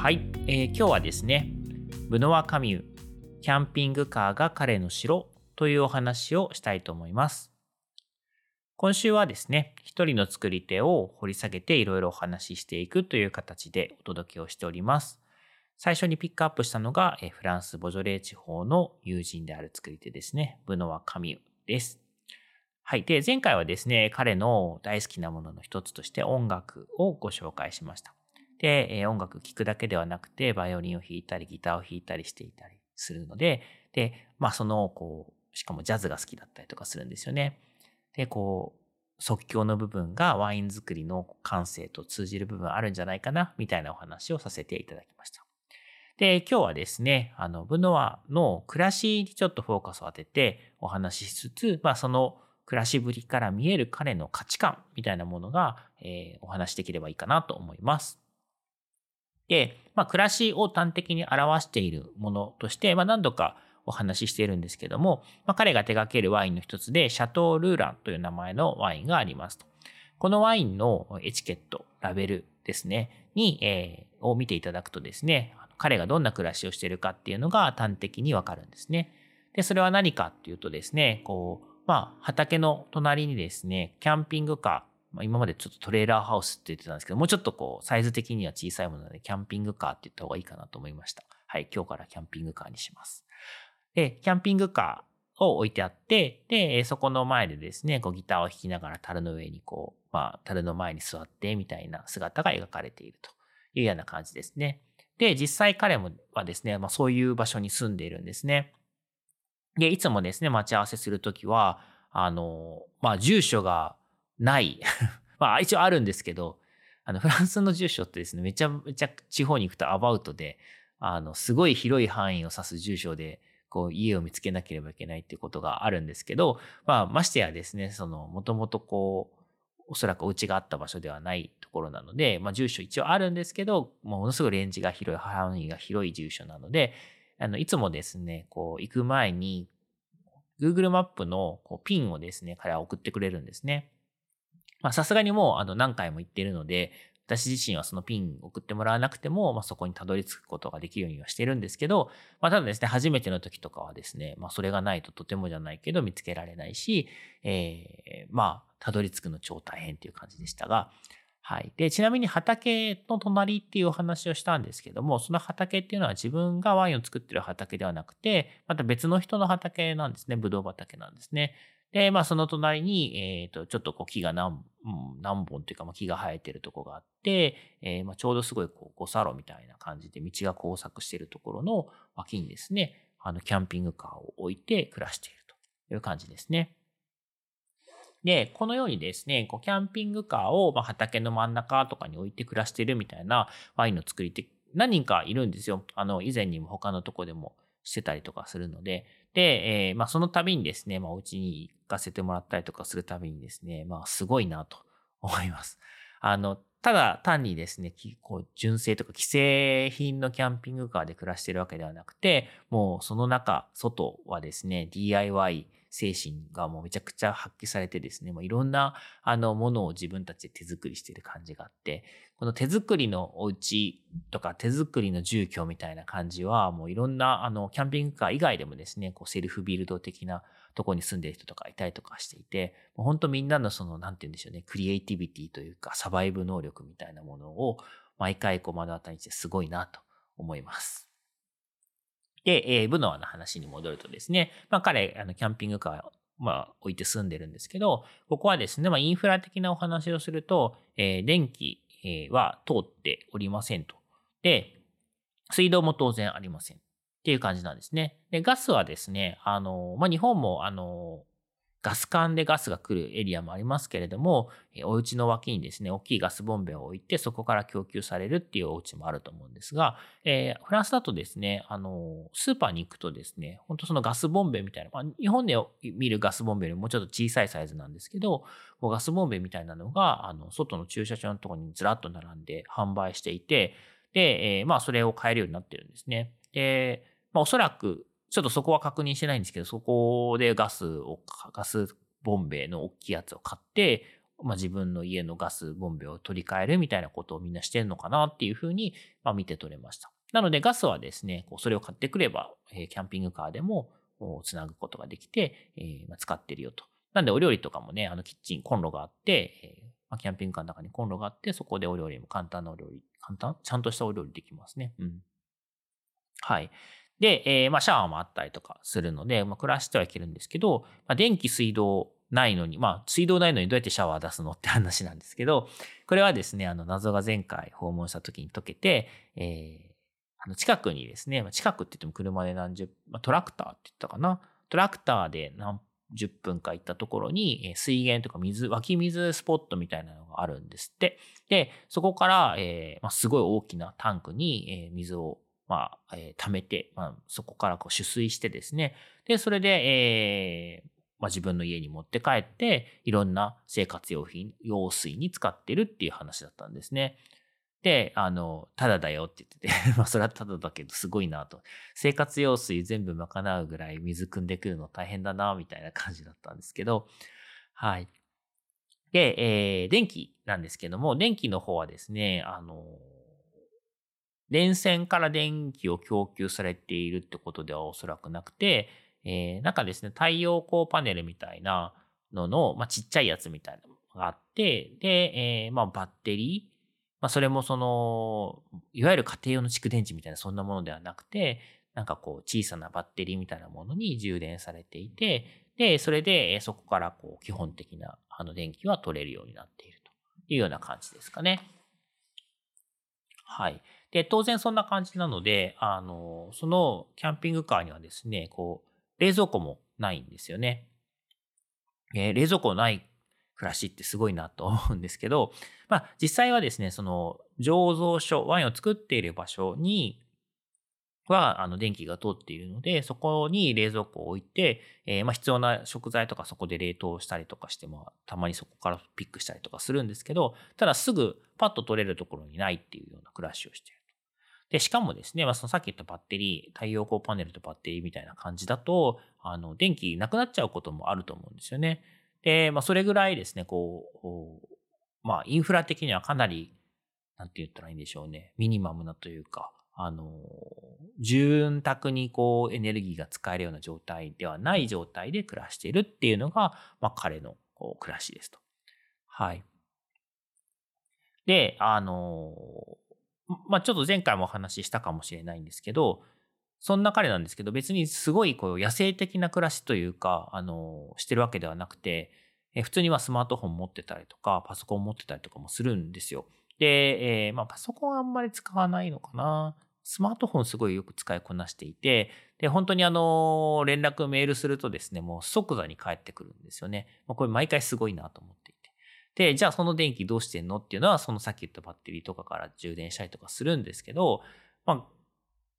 はい、えー今日はですね、ブノワ・カミュ、キャンピングカーが彼の城というお話をしたいと思います。今週はですね、一人の作り手を掘り下げていろいろお話ししていくという形でお届けをしております。最初にピックアップしたのが、えフランス・ボジョレー地方の友人である作り手ですね、ブノワ・カミュです。はい。で、前回はですね、彼の大好きなものの一つとして音楽をご紹介しました。で、音楽聴くだけではなくて、バイオリンを弾いたり、ギターを弾いたりしていたりするので、で、まあその、こう、しかもジャズが好きだったりとかするんですよね。で、こう、即興の部分がワイン作りの感性と通じる部分あるんじゃないかな、みたいなお話をさせていただきました。で、今日はですね、あの、ブノワの暮らしにちょっとフォーカスを当ててお話ししつつ、まあその暮らしぶりから見える彼の価値観みたいなものが、えーお話しできればいいかなと思います。で、まあ、暮らしを端的に表しているものとして、まあ、何度かお話ししているんですけども、まあ、彼が手掛けるワインの一つで、シャトー・ルーランという名前のワインがありますと。このワインのエチケット、ラベルですね、に、えーを見ていただくとですね、彼がどんな暮らしをしているかっていうのが端的にわかるんですね。で、それは何かっていうとですね、こう、まあ、畑の隣にですね、キャンピングカー、まあ、今までちょっとトレーラーハウスって言ってたんですけど、もうちょっとこう、サイズ的には小さいもので、キャンピングカーって言った方がいいかなと思いました。はい、今日からキャンピングカーにします。で、キャンピングカーを置いてあって、で、そこの前でですね、こうギターを弾きながら樽の上にこう、まあ、樽の前に座ってみたいな姿が描かれているというような感じですね。で、実際彼もはですね、まあそういう場所に住んでいるんですね。で、いつもですね、待ち合わせするときは、あの、まあ住所がない。まあ一応あるんですけど、あの、フランスの住所ってですね、めちゃめちゃ地方に行くとアバウトで、あの、すごい広い範囲を指す住所で、こう、家を見つけなければいけないっていうことがあるんですけど、まあ、ましてやですね、その、もともとこう、おそらくお家があった場所ではないところなので、まあ、住所一応あるんですけど、ものすごいレンジが広い、範囲が広い住所なので、あの、いつもですね、こう、行く前に、Google マップのこうピンをですね、彼は送ってくれるんですね。まあ、さすがにもう、あの、何回も行ってるので、私自身はそのピン送ってもらわなくても、まあ、そこにたどり着くことができるようにはしてるんですけど、まあ、ただですね、初めての時とかはですね、まあ、それがないととてもじゃないけど見つけられないし、えーまあ、たどり着くの超大変っていう感じでしたが、はい。で、ちなみに畑の隣っていうお話をしたんですけども、その畑っていうのは自分がワインを作ってる畑ではなくて、また別の人の畑なんですね。ブドウ畑なんですね。で、まあその隣に、えっ、と、ちょっとこう木が何,、うん、何本っていうか、まあ、木が生えてるとこがあって、えーまあ、ちょうどすごいこう、五差路みたいな感じで道が交錯しているところの脇にですね、あの、キャンピングカーを置いて暮らしているという感じですね。で、このようにですね、こうキャンピングカーをまあ畑の真ん中とかに置いて暮らしているみたいなワインの作りって何人かいるんですよ。あの、以前にも他のとこでもしてたりとかするので。で、えーまあその度にですね、まあお家に行かせてもらったりとかするたびにですね、まあすごいなと思います。あの、ただ単にですね、こう純正とか既製品のキャンピングカーで暮らしてるわけではなくて、もうその中、外はですね、DIY 精神がもうめちゃくちゃ発揮されてですね、もういろんなあのものを自分たちで手作りしている感じがあって、この手作りのお家とか手作りの住居みたいな感じは、もういろんなあのキャンピングカー以外でもですね、こうセルフビルド的なとこに住んでる人とかいたりとかしていて、もう本当みんなのその、なんて言うんでしょうね、クリエイティビティというかサバイブ能力みたいなものを毎回こう目の当たりにしてすごいなと思います。で、えーブノアの話に戻るとですね、まあ彼、あの、キャンピングカー、まあ、置いて住んでるんですけど、ここはですね、まあ、インフラ的なお話をすると、えー電気は通っておりませんと。で、水道も当然ありません。っていう感じなんですね。で、ガスはですね、あの、まあ、日本も、あの、ガス管でガスが来るエリアもありますけれども、お家の脇にですね、大きいガスボンベを置いて、そこから供給されるっていうお家もあると思うんですが、えー、フランスだとですね、あの、スーパーに行くとですね、本当そのガスボンベみたいな、まあ、日本で見るガスボンベよりもちょっと小さいサイズなんですけど、こうガスボンベみたいなのが、あの、外の駐車場のところにずらっと並んで販売していて、で、えー、まあ、それを買えるようになってるんですね。で、まあ、おそらく、ちょっとそこは確認してないんですけど、そこでガスを、ガスボンベの大きいやつを買って、まあ、自分の家のガスボンベを取り替えるみたいなことをみんなしてるのかなっていうふうに、まあ、見て取れました。なのでガスはですね、こうそれを買ってくれば、えー、キャンピングカーでもつなぐことができて、えーま、使ってるよと。なんでお料理とかもね、あのキッチン、コンロがあって、えーまあ、キャンピングカーの中にコンロがあって、そこでお料理も簡単なお料理、簡単？ちゃんとしたお料理できますね。うん。はい。で、えー、まあ、シャワーもあったりとかするので、まあ、暮らしてはいけるんですけど、まあ、電気、水道ないのに、まあ、水道ないのにどうやってシャワー出すのって話なんですけど、これはですね、あの、謎が前回訪問した時に解けて、えー、あの、近くにですね、近くって言っても車で何十、まあ、トラクターって言ったかな？トラクターで何十分か行ったところに、水源とか水、湧き水スポットみたいなのがあるんですって。で、そこから、えーまあ、すごい大きなタンクに、水を、まあ、えー、溜めて、まあ、そこからこう取水してですね。で、それで、えー、まあ、自分の家に持って帰って、いろんな生活用品、用水に使ってるっていう話だったんですね。で、あの、ただだよって言ってて、まあそれはただだけどすごいなと。生活用水全部賄うぐらい水汲んでくるの大変だな、みたいな感じだったんですけど、はい。で、えー、電気なんですけども、電気の方はですね、あの、電線から電気を供給されているってことではおそらくなくて、えー、なんかですね、太陽光パネルみたいなのの、まあ、ちっちゃいやつみたいなのがあって、で、えー、まあ、バッテリー、まあ、それもその、いわゆる家庭用の蓄電池みたいなそんなものではなくて、なんかこう小さなバッテリーみたいなものに充電されていて、で、それでそこからこう基本的なあの電気は取れるようになっているというような感じですかね。はい。で、当然そんな感じなので、あの、そのキャンピングカーにはですね、こう、冷蔵庫もないんですよね。えー、冷蔵庫ない暮らしってすごいなと思うんですけど、まあ実際はですね、その醸造所、ワインを作っている場所には、あの、電気が通っているので、そこに冷蔵庫を置いて、えー、まあ、必要な食材とかそこで冷凍したりとかしても、たまにそこからピックしたりとかするんですけど、ただすぐパッと取れるところにないっていうような暮らしをしている。で、しかもですね、まあ、そのさっき言ったバッテリー、太陽光パネルとバッテリーみたいな感じだと、あの、電気なくなっちゃうこともあると思うんですよね。で、まあ、それぐらいですね、こう、まあ、インフラ的にはかなり、なんて言ったらいいんでしょうね、ミニマムなというか、あの、潤沢にこうエネルギーが使えるような状態ではない状態で暮らしているっていうのが、まあ、彼のこう暮らしですと。はい。で、あの、まあ、ちょっと前回もお話ししたかもしれないんですけど、そんな彼なんですけど、別にすごいこう野生的な暮らしというか、あの、してるわけではなくて、え普通にはスマートフォン持ってたりとか、パソコン持ってたりとかもするんですよ。で、えー、まあ、パソコンあんまり使わないのかな。スマートフォンすごいよく使いこなしていて、で、本当にあの、連絡メールするとですね、もう即座に返ってくるんですよね。まあ、これ毎回すごいなと思って。で、じゃあその電気どうしてんの？っていうのは、そのさっき言ったバッテリーとかから充電したりとかするんですけど、まあ、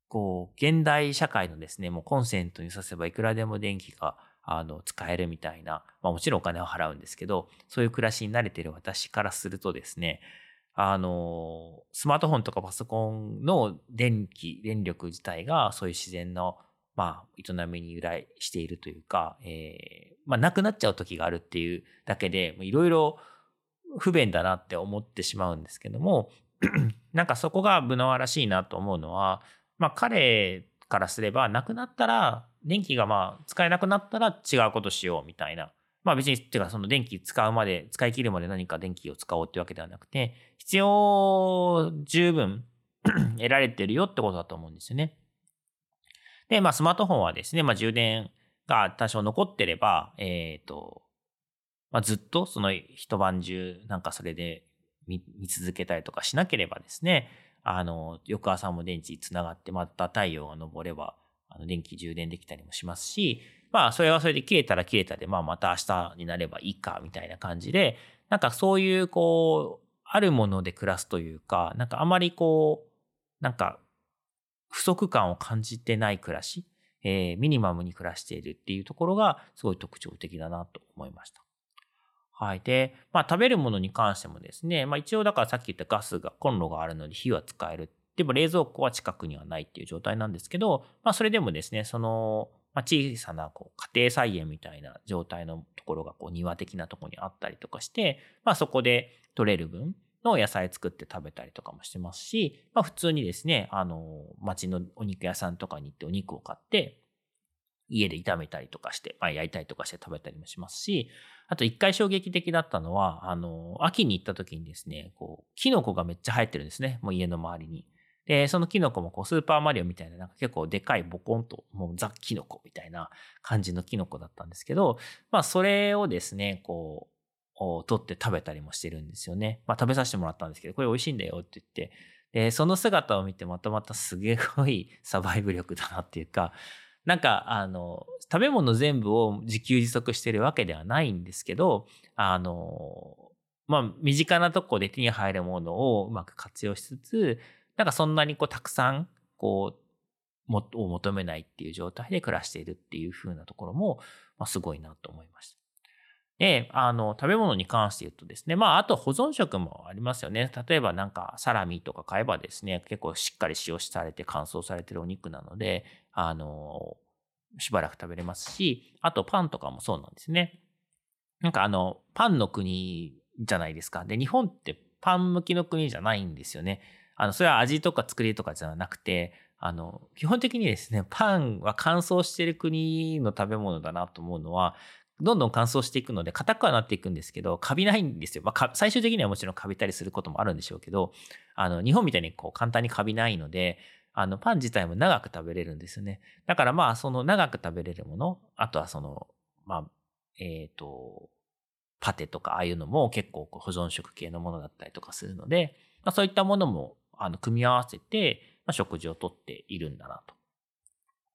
こう、現代社会のですね、もうコンセントに挿せばいくらでも電気があの使えるみたいな、まあ、もちろんお金を払うんですけど、そういう暮らしに慣れてる私からするとですね、あの、スマートフォンとかパソコンの電気、電力自体がそういう自然の、まあ、営みに由来しているというか、えー、まあ、なくなっちゃう時があるっていうだけで、いろいろ不便だなって思ってしまうんですけども、なんかそこがブノワらしいなと思うのは、まあ彼からすれば、なくなったら、電気がまあ使えなくなったら違うことしようみたいな。まあ別に、っていうかその電気使うまで、使い切るまで何か電気を使おうってわけではなくて、必要十分 得られてるよってことだと思うんですよね。で、まあスマートフォンはですね、まあ充電が多少残ってれば、えっ、ー、と、まあずっとその一晩中なんかそれで見続けたりとかしなければですね、あの、翌朝も電池つながって、また太陽が昇れば、あの電気充電できたりもしますし、まあそれはそれで切れたら切れたで、まあまた明日になればいいかみたいな感じで、なんかそういうこう、あるもので暮らすというか、なんかあまりこう、なんか不足感を感じてない暮らし、えー、ミニマムに暮らしているっていうところがすごい特徴的だなと思いました。はい。で、まあ食べるものに関してもですね、まあ一応だからさっき言ったガスが、コンロがあるので火は使える。でも冷蔵庫は近くにはないっていう状態なんですけど、まあそれでもですね、その、まあ、小さなこう家庭菜園みたいな状態のところがこう庭的なところにあったりとかして、まあそこで取れる分の野菜作って食べたりとかもしてますし、まあ普通にですね、あの、町のお肉屋さんとかに行ってお肉を買って、家で炒めたりとかして、まあ焼いたりとかして食べたりもしますし、あと一回衝撃的だったのは、あの、秋に行った時にですね、こう、キノコがめっちゃ生えてるんですね、もう家の周りに。で、そのキノコもこうスーパーマリオみたいな、なんか結構でかいボコンと、もうザ・キノコみたいな感じのキノコだったんですけど、まあそれをですね、こう、取って食べたりもしてるんですよね。まあ食べさせてもらったんですけど、これ美味しいんだよって言って、で、その姿を見てまたまたすげ ごいサバイブ力だなっていうか、なんか、あの、食べ物全部を自給自足してるわけではないんですけど、あの、まあ、身近なとこで手に入るものをうまく活用しつつ、なんかそんなにこう、たくさん、こう、も、を求めないっていう状態で暮らしているっていう風なところも、まあ、すごいなと思いました。で、あの、食べ物に関して言うとですね、まあ、あと保存食もありますよね。例えばなんかサラミとか買えばですね、結構しっかり使用されて乾燥されてるお肉なので、あの、しばらく食べれますし、あとパンとかもそうなんですね。なんかあの、パンの国じゃないですか。で、日本ってパン向きの国じゃないんですよね。あの、それは味とか作りとかじゃなくて、あの、基本的にですね、パンは乾燥してる国の食べ物だなと思うのは、どんどん乾燥していくので、硬くはなっていくんですけど、カビないんですよ。まあ、最終的にはもちろんカビたりすることもあるんでしょうけど、あの、日本みたいにこう簡単にカビないので、あの、パン自体も長く食べれるんですよね。だからまあ、その長く食べれるもの、あとはその、まあ、えっ、ー、と、パテとかああいうのも結構保存食系のものだったりとかするので、まあ、そういったものも、あの、組み合わせて、まあ、食事をとっているんだなと。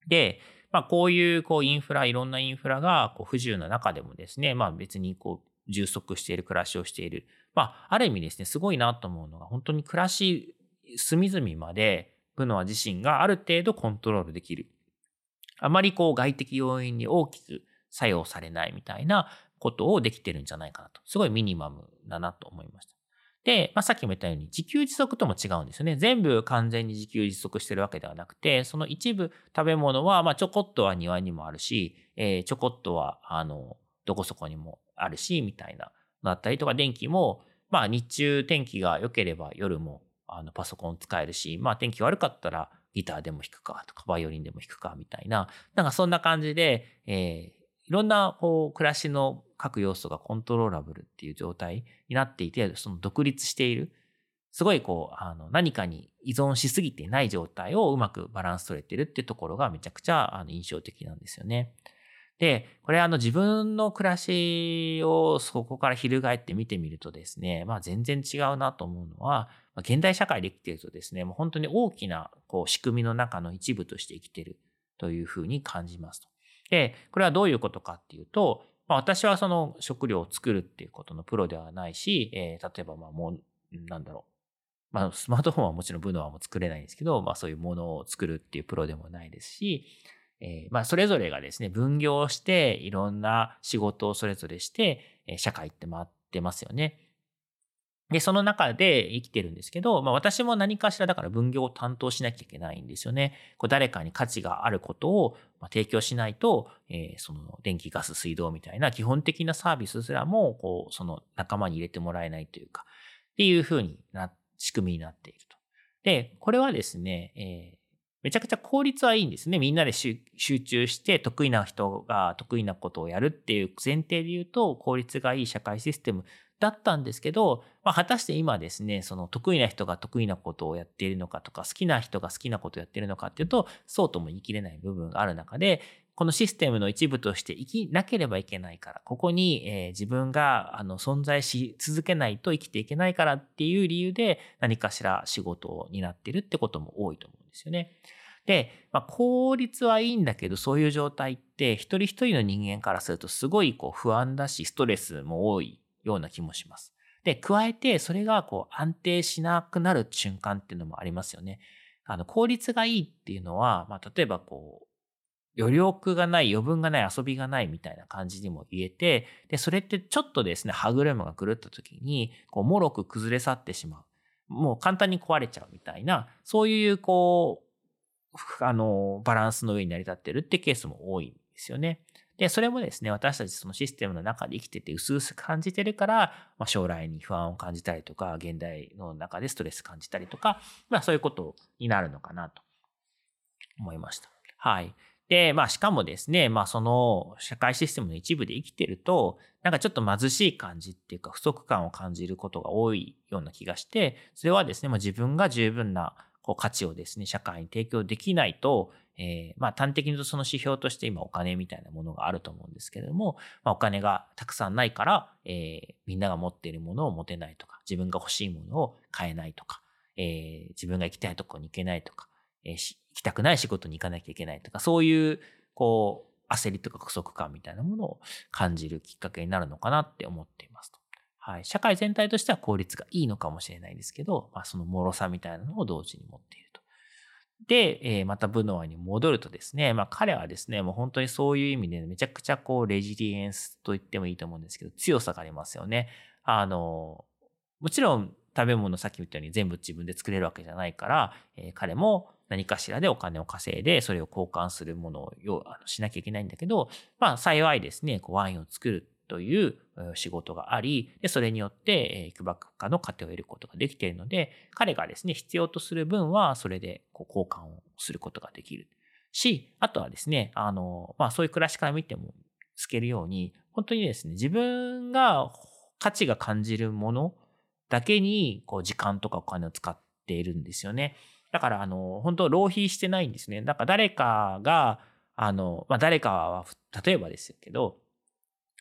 で、まあ、こういうこうインフラ、いろんなインフラがこう不自由な中でもですね、まあ、別にこう充足している暮らしをしている。まあ、ある意味ですね、すごいなと思うのが、本当に暮らし、隅々までブノア自身がある程度コントロールできる。あまりこう外的要因に大きく作用されないみたいなことをできてるんじゃないかなと。すごいミニマムだなと思いました。で、まあ、さっきも言ったように自給自足とも違うんですよね。全部完全に自給自足してるわけではなくて、その一部食べ物は、ま、ちょこっとは庭にもあるし、えー、ちょこっとは、あの、どこそこにもあるし、みたいな、だったりとか、電気も、まあ、日中天気が良ければ夜も、あの、パソコン使えるし、まあ、天気悪かったらギターでも弾くかとか、バイオリンでも弾くかみたいな、なんかそんな感じで、えー、いろんなこう暮らしの各要素がコントローラブルっていう状態になっていて、その独立している。すごいこう、あの、何かに依存しすぎてない状態をうまくバランス取れてるっていうところがめちゃくちゃあの印象的なんですよね。で、これあの自分の暮らしをそこから翻って見てみるとですね、まあ全然違うなと思うのは、現代社会で生きているとですね、もう本当に大きなこう仕組みの中の一部として生きているというふうに感じますと。で、これはどういうことかっていうと、まあ、私はその食料を作るっていうことのプロではないし、えー、例えばまあもう、なんだろう。まあ、スマートフォンはもちろんブノアも作れないんですけど、まあそういうものを作るっていうプロでもないですし、えー、まあそれぞれがですね、分業して、いろんな仕事をそれぞれして、え社会って回ってますよね。で、その中で生きてるんですけど、まあ私も何かしらだから分業を担当しなきゃいけないんですよね。こう誰かに価値があることを提供しないと、えー、その電気、ガス、水道みたいな基本的なサービスすらも、こう、その仲間に入れてもらえないというか、っていうふうにな、仕組みになっていると。で、これはですね、えー、めちゃくちゃ効率はいいんですね。みんなで集中して得意な人が得意なことをやるっていう前提で言うと効率がいい社会システムだったんですけど、まあ、果たして今ですね、その得意な人が得意なことをやっているのかとか、好きな人が好きなことをやっているのかっていうと、そうとも言い切れない部分がある中で、このシステムの一部として生きなければいけないから、ここに、えー、自分があの存在し続けないと生きていけないからっていう理由で何かしら仕事を担ってるってことも多いと思うんですよね。で、まあ、効率はいいんだけど、そういう状態って一人一人の人間からするとすごいこう不安だし、ストレスも多いような気もします。で、加えてそれがこう安定しなくなる瞬間っていうのもありますよね。あの、効率がいいっていうのは、まあ、例えばこう、余力がない、余分がない、遊びがないみたいな感じにも言えて、で、それってちょっとですね、歯車が狂った時に、こう、もろく崩れ去ってしまう。もう簡単に壊れちゃうみたいな、そういう、こう、あの、バランスの上に成り立ってるってケースも多いんですよね。で、それもですね、私たちそのシステムの中で生きてて薄々感じてるから、まあ、将来に不安を感じたりとか、現代の中でストレス感じたりとか、まあそういうことになるのかなと思いました。はい。で、まあしかもですね、まあその社会システムの一部で生きてると、なんかちょっと貧しい感じっていうか不足感を感じることが多いような気がして、それはですね、まあ、自分が十分なこう価値をですね、社会に提供できないと、えー、まあ端的に言うとその指標として今お金みたいなものがあると思うんですけれども、まあ、お金がたくさんないから、えー、みんなが持っているものを持てないとか、自分が欲しいものを買えないとか、えー、自分が行きたいところに行けないとか、えー、行きたくない仕事に行かなきゃいけないとか、そういう、こう、焦りとか不足感みたいなものを感じるきっかけになるのかなって思っていますと。はい。社会全体としては効率がいいのかもしれないですけど、まあ、その脆さみたいなのを同時に持っていると。で、えー、またブノアに戻るとですね、まあ彼はですね、もう本当にそういう意味でめちゃくちゃこうレジリエンスと言ってもいいと思うんですけど、強さがありますよね。あの、もちろん食べ物さっき言ったように全部自分で作れるわけじゃないから、えー、彼も何かしらでお金を稼いで、それを交換するものをしなきゃいけないんだけど、まあ幸いですね、こうワインを作るという仕事があり、でそれによっていくばくかの糧を得ることができているので、彼がですね、必要とする分はそれでこう交換をすることができるし、あとはですね、あの、まあそういう暮らしから見てもつけるように、本当にですね、自分が価値が感じるものだけにこう時間とかお金を使っているんですよね。だから、あの、本当浪費してないんですね。だから誰かが、あの、まあ、誰かは、例えばですけど、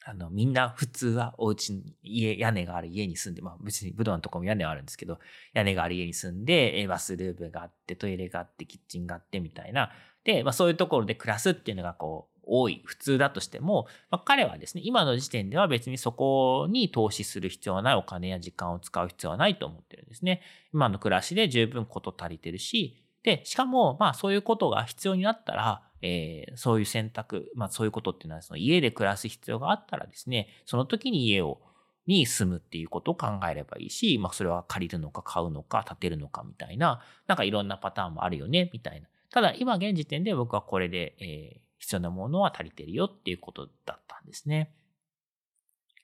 あの、みんな普通はお家に、家、屋根がある家に住んで、まあ別に武道のとこも屋根はあるんですけど、屋根がある家に住んで、バスルームがあって、トイレがあって、キッチンがあってみたいな。で、まあそういうところで暮らすっていうのがこう、多い、普通だとしても、まあ、彼はですね、今の時点では別にそこに投資する必要はないお金や時間を使う必要はないと思ってるんですね。今の暮らしで十分こと足りてるし、で、しかも、まあそういうことが必要になったら、えー、そういう選択、まあそういうことっていうのは、その家で暮らす必要があったらですね、その時に家を、に住むっていうことを考えればいいし、まあそれは借りるのか買うのか建てるのかみたいな、なんかいろんなパターンもあるよね、みたいな。ただ今現時点で僕はこれで、えー、必要なものは足りてるよっていうことだったんですね。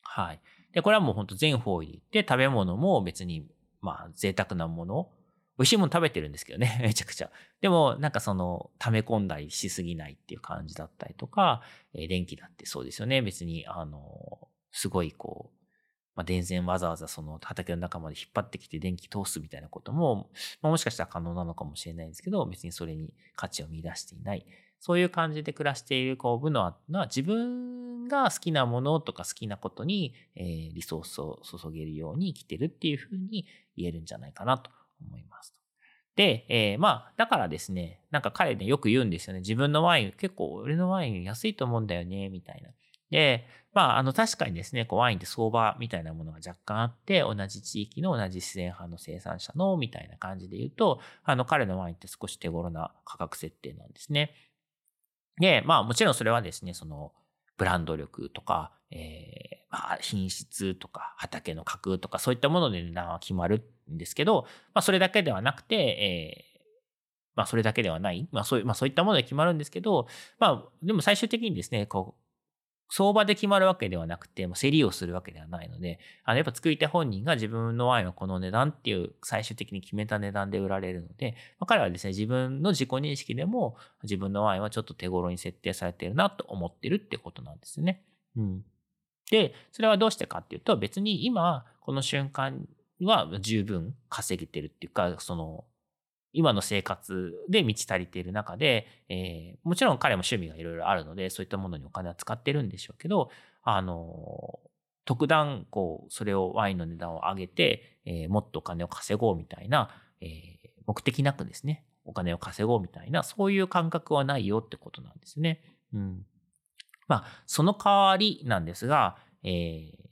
はい。で、これはもう本当全方位で言って、食べ物も別に、まあ贅沢なもの、美味しいもの食べてるんですけどね、めちゃくちゃ。でも、なんかその、溜め込んだりしすぎないっていう感じだったりとか、えー、電気だってそうですよね。別に、あの、すごいこう、まあ、電線わざわざその畑の中まで引っ張ってきて電気通すみたいなことも、まあ、もしかしたら可能なのかもしれないんですけど、別にそれに価値を見出していない。そういう感じで暮らしているこう部のは自分が好きなものとか好きなことに、えー、リソースを注げるように生きてるっていうふうに言えるんじゃないかなと思います。で、えー、まあ、だからですね、なんか彼ね、よく言うんですよね。自分のワイン、結構俺のワイン安いと思うんだよね、みたいな。で、まあ、あの、確かにですね、こうワインって相場みたいなものが若干あって、同じ地域の同じ自然派の生産者のみたいな感じで言うと、あの、彼のワインって少し手頃な価格設定なんですね。で、まあもちろんそれはですね、そのブランド力とか、えー、まあ品質とか畑の格とかそういったもので値段は決まるんですけど、まあそれだけではなくて、えー、まあそれだけではない、まあそういう、まあそういったもので決まるんですけど、まあでも最終的にですね、こう、相場で決まるわけではなくて、競りをするわけではないので、あの、やっぱ作り手本人が自分のワインはこの値段っていう最終的に決めた値段で売られるので、まあ、彼はですね、自分の自己認識でも自分のワインはちょっと手頃に設定されているなと思ってるってことなんですね。うん。で、それはどうしてかっていうと、別に今、この瞬間は十分稼げてるっていうか、その、今の生活で満ち足りている中で、えー、もちろん彼も趣味がいろいろあるので、そういったものにお金は使ってるんでしょうけど、あの、特段、こう、それをワインの値段を上げて、えー、もっとお金を稼ごうみたいな、えー、目的なくですね、お金を稼ごうみたいな、そういう感覚はないよってことなんですね。うん。まあ、その代わりなんですが、えー、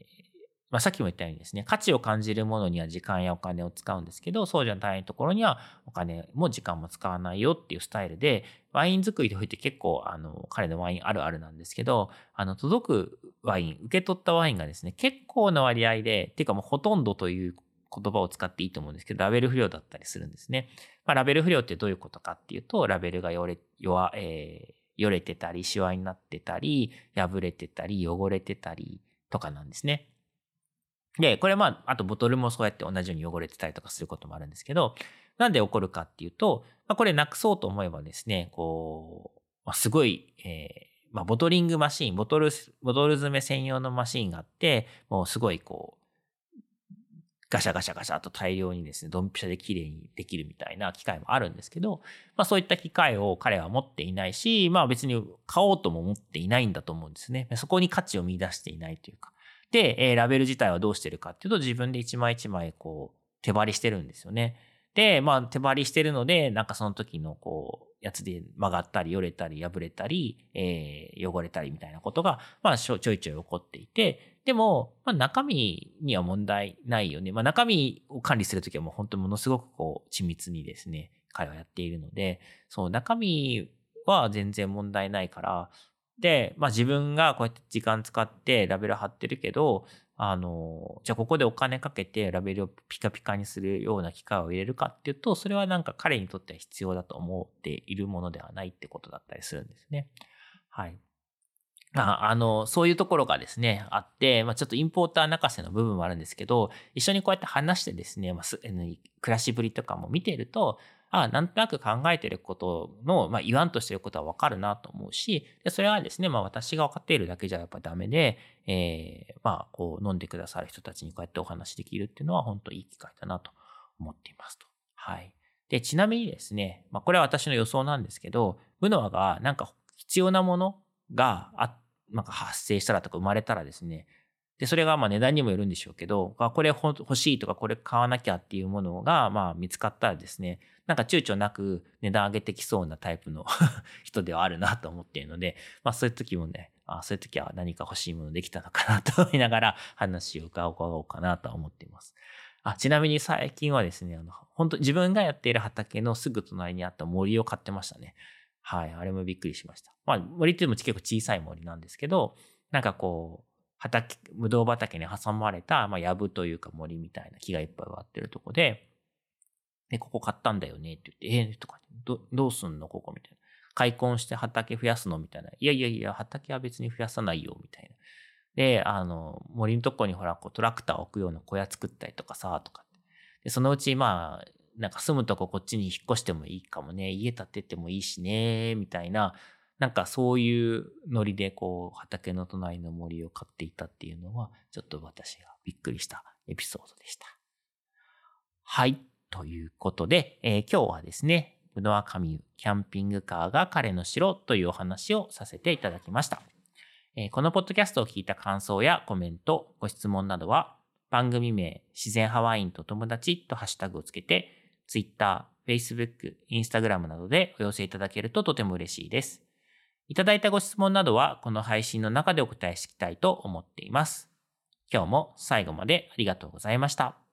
まあ、さっきも言ったようにですね、価値を感じるものには時間やお金を使うんですけど、そうじゃないところにはお金も時間も使わないよっていうスタイルで、ワイン作りにおいて結構、あの、彼のワインあるあるなんですけど、あの、届くワイン、受け取ったワインがですね、結構な割合で、っていうかもうほとんどという言葉を使っていいと思うんですけど、ラベル不良だったりするんですね。まあ、ラベル不良ってどういうことかっていうと、ラベルがよれ、弱、えー、よれてたり、シワになってたり、破れてたり、汚れてたりとかなんですね。で、これまあ、あとボトルもそうやって同じように汚れてたりとかすることもあるんですけど、なんで起こるかっていうと、まあ、これなくそうと思えばですね、こう、まあ、すごい、えー、まあ、ボトリングマシン、ボトル、ボトル詰め専用のマシンがあって、もうすごいこう、ガシャガシャガシャと大量にですね、ドンピシャで綺麗にできるみたいな機械もあるんですけど、まあそういった機械を彼は持っていないし、まあ別に買おうとも思っていないんだと思うんですね。そこに価値を見出していないというか。で、えー、ラベル自体はどうしてるかっていうと、自分で一枚一枚こう、手張りしてるんですよね。で、まあ手張りしてるので、なんかその時のこう、やつで曲がったり、よれたり、破れたり、えー、汚れたりみたいなことが、まあちょいちょい起こっていて、でも、まあ中身には問題ないよね。まあ中身を管理するときはもう本当ものすごくこう、緻密にですね、彼はやっているので、そう、中身は全然問題ないから、でまあ自分がこうやって時間使ってラベル貼ってるけど、あの、じゃあここでお金かけてラベルをピカピカにするような機械を入れるかっていうと、それはなんか彼にとっては必要だと思っているものではないってことだったりするんですね。はい。ああの、そういうところがですね、あって、まあ、ちょっとインポーター泣かせの部分もあるんですけど、一緒にこうやって話してですね、まあ、暮らしぶりとかも見ていると、ああなんとなく考えてることの、まあ、言わんとしてることはわかるなと思うし、でそれはですね、まあ、私が分かっているだけじゃやっぱダメで、えー、まあ、こう、飲んでくださる人たちにこうやってお話できるっていうのは、本当いい機会だなと思っていますと。はい。で、ちなみにですね、まあ、これは私の予想なんですけど、ブノアがなんか必要なものがあ、なんか発生したらとか生まれたらですね、で、それがまあ値段にもよるんでしょうけど、これ欲しいとかこれ買わなきゃっていうものがまあ見つかったらですね、なんか躊躇なく値段上げてきそうなタイプの 人ではあるなと思っているので、まあそういう時もね、あそういう時は何か欲しいものできたのかなと思いながら話を伺おうかなと思っています。あちなみに最近はですね、あの、本当自分がやっている畑のすぐ隣にあった森を買ってましたね。はい、あれもびっくりしました。まあ森っていうのも結構小さい森なんですけど、なんかこう、畑、ぶどう畑に挟まれた、まあ、藪というか森みたいな木がいっぱい植わってるとこで、で、ここ買ったんだよねって言って、えー、とか、ど、どうすんの？ここみたいな。開墾して畑増やすの？みたいな。いやいやいや、畑は別に増やさないよ、みたいな。で、あの、森のとこにほら、こうトラクター置くような小屋作ったりとかさ、とか。で、そのうち、まあ、なんか住むとここっちに引っ越してもいいかもね。家建ててもいいしね、みたいな。なんかそういうノリでこう畑の隣の森を買っていたっていうのはちょっと私がびっくりしたエピソードでした。はい。ということで、えー、今日はですね、ブノアカミュー、キャンピングカーが彼の城というお話をさせていただきました。えー、このポッドキャストを聞いた感想やコメント、ご質問などは、番組名、自然ハワインと友達とハッシュタグをつけて、Twitter、Facebook、Instagram などでお寄せいただけるととても嬉しいです。いただいたご質問などは、この配信の中でお答えしていきたいと思っています。今日も最後までありがとうございました。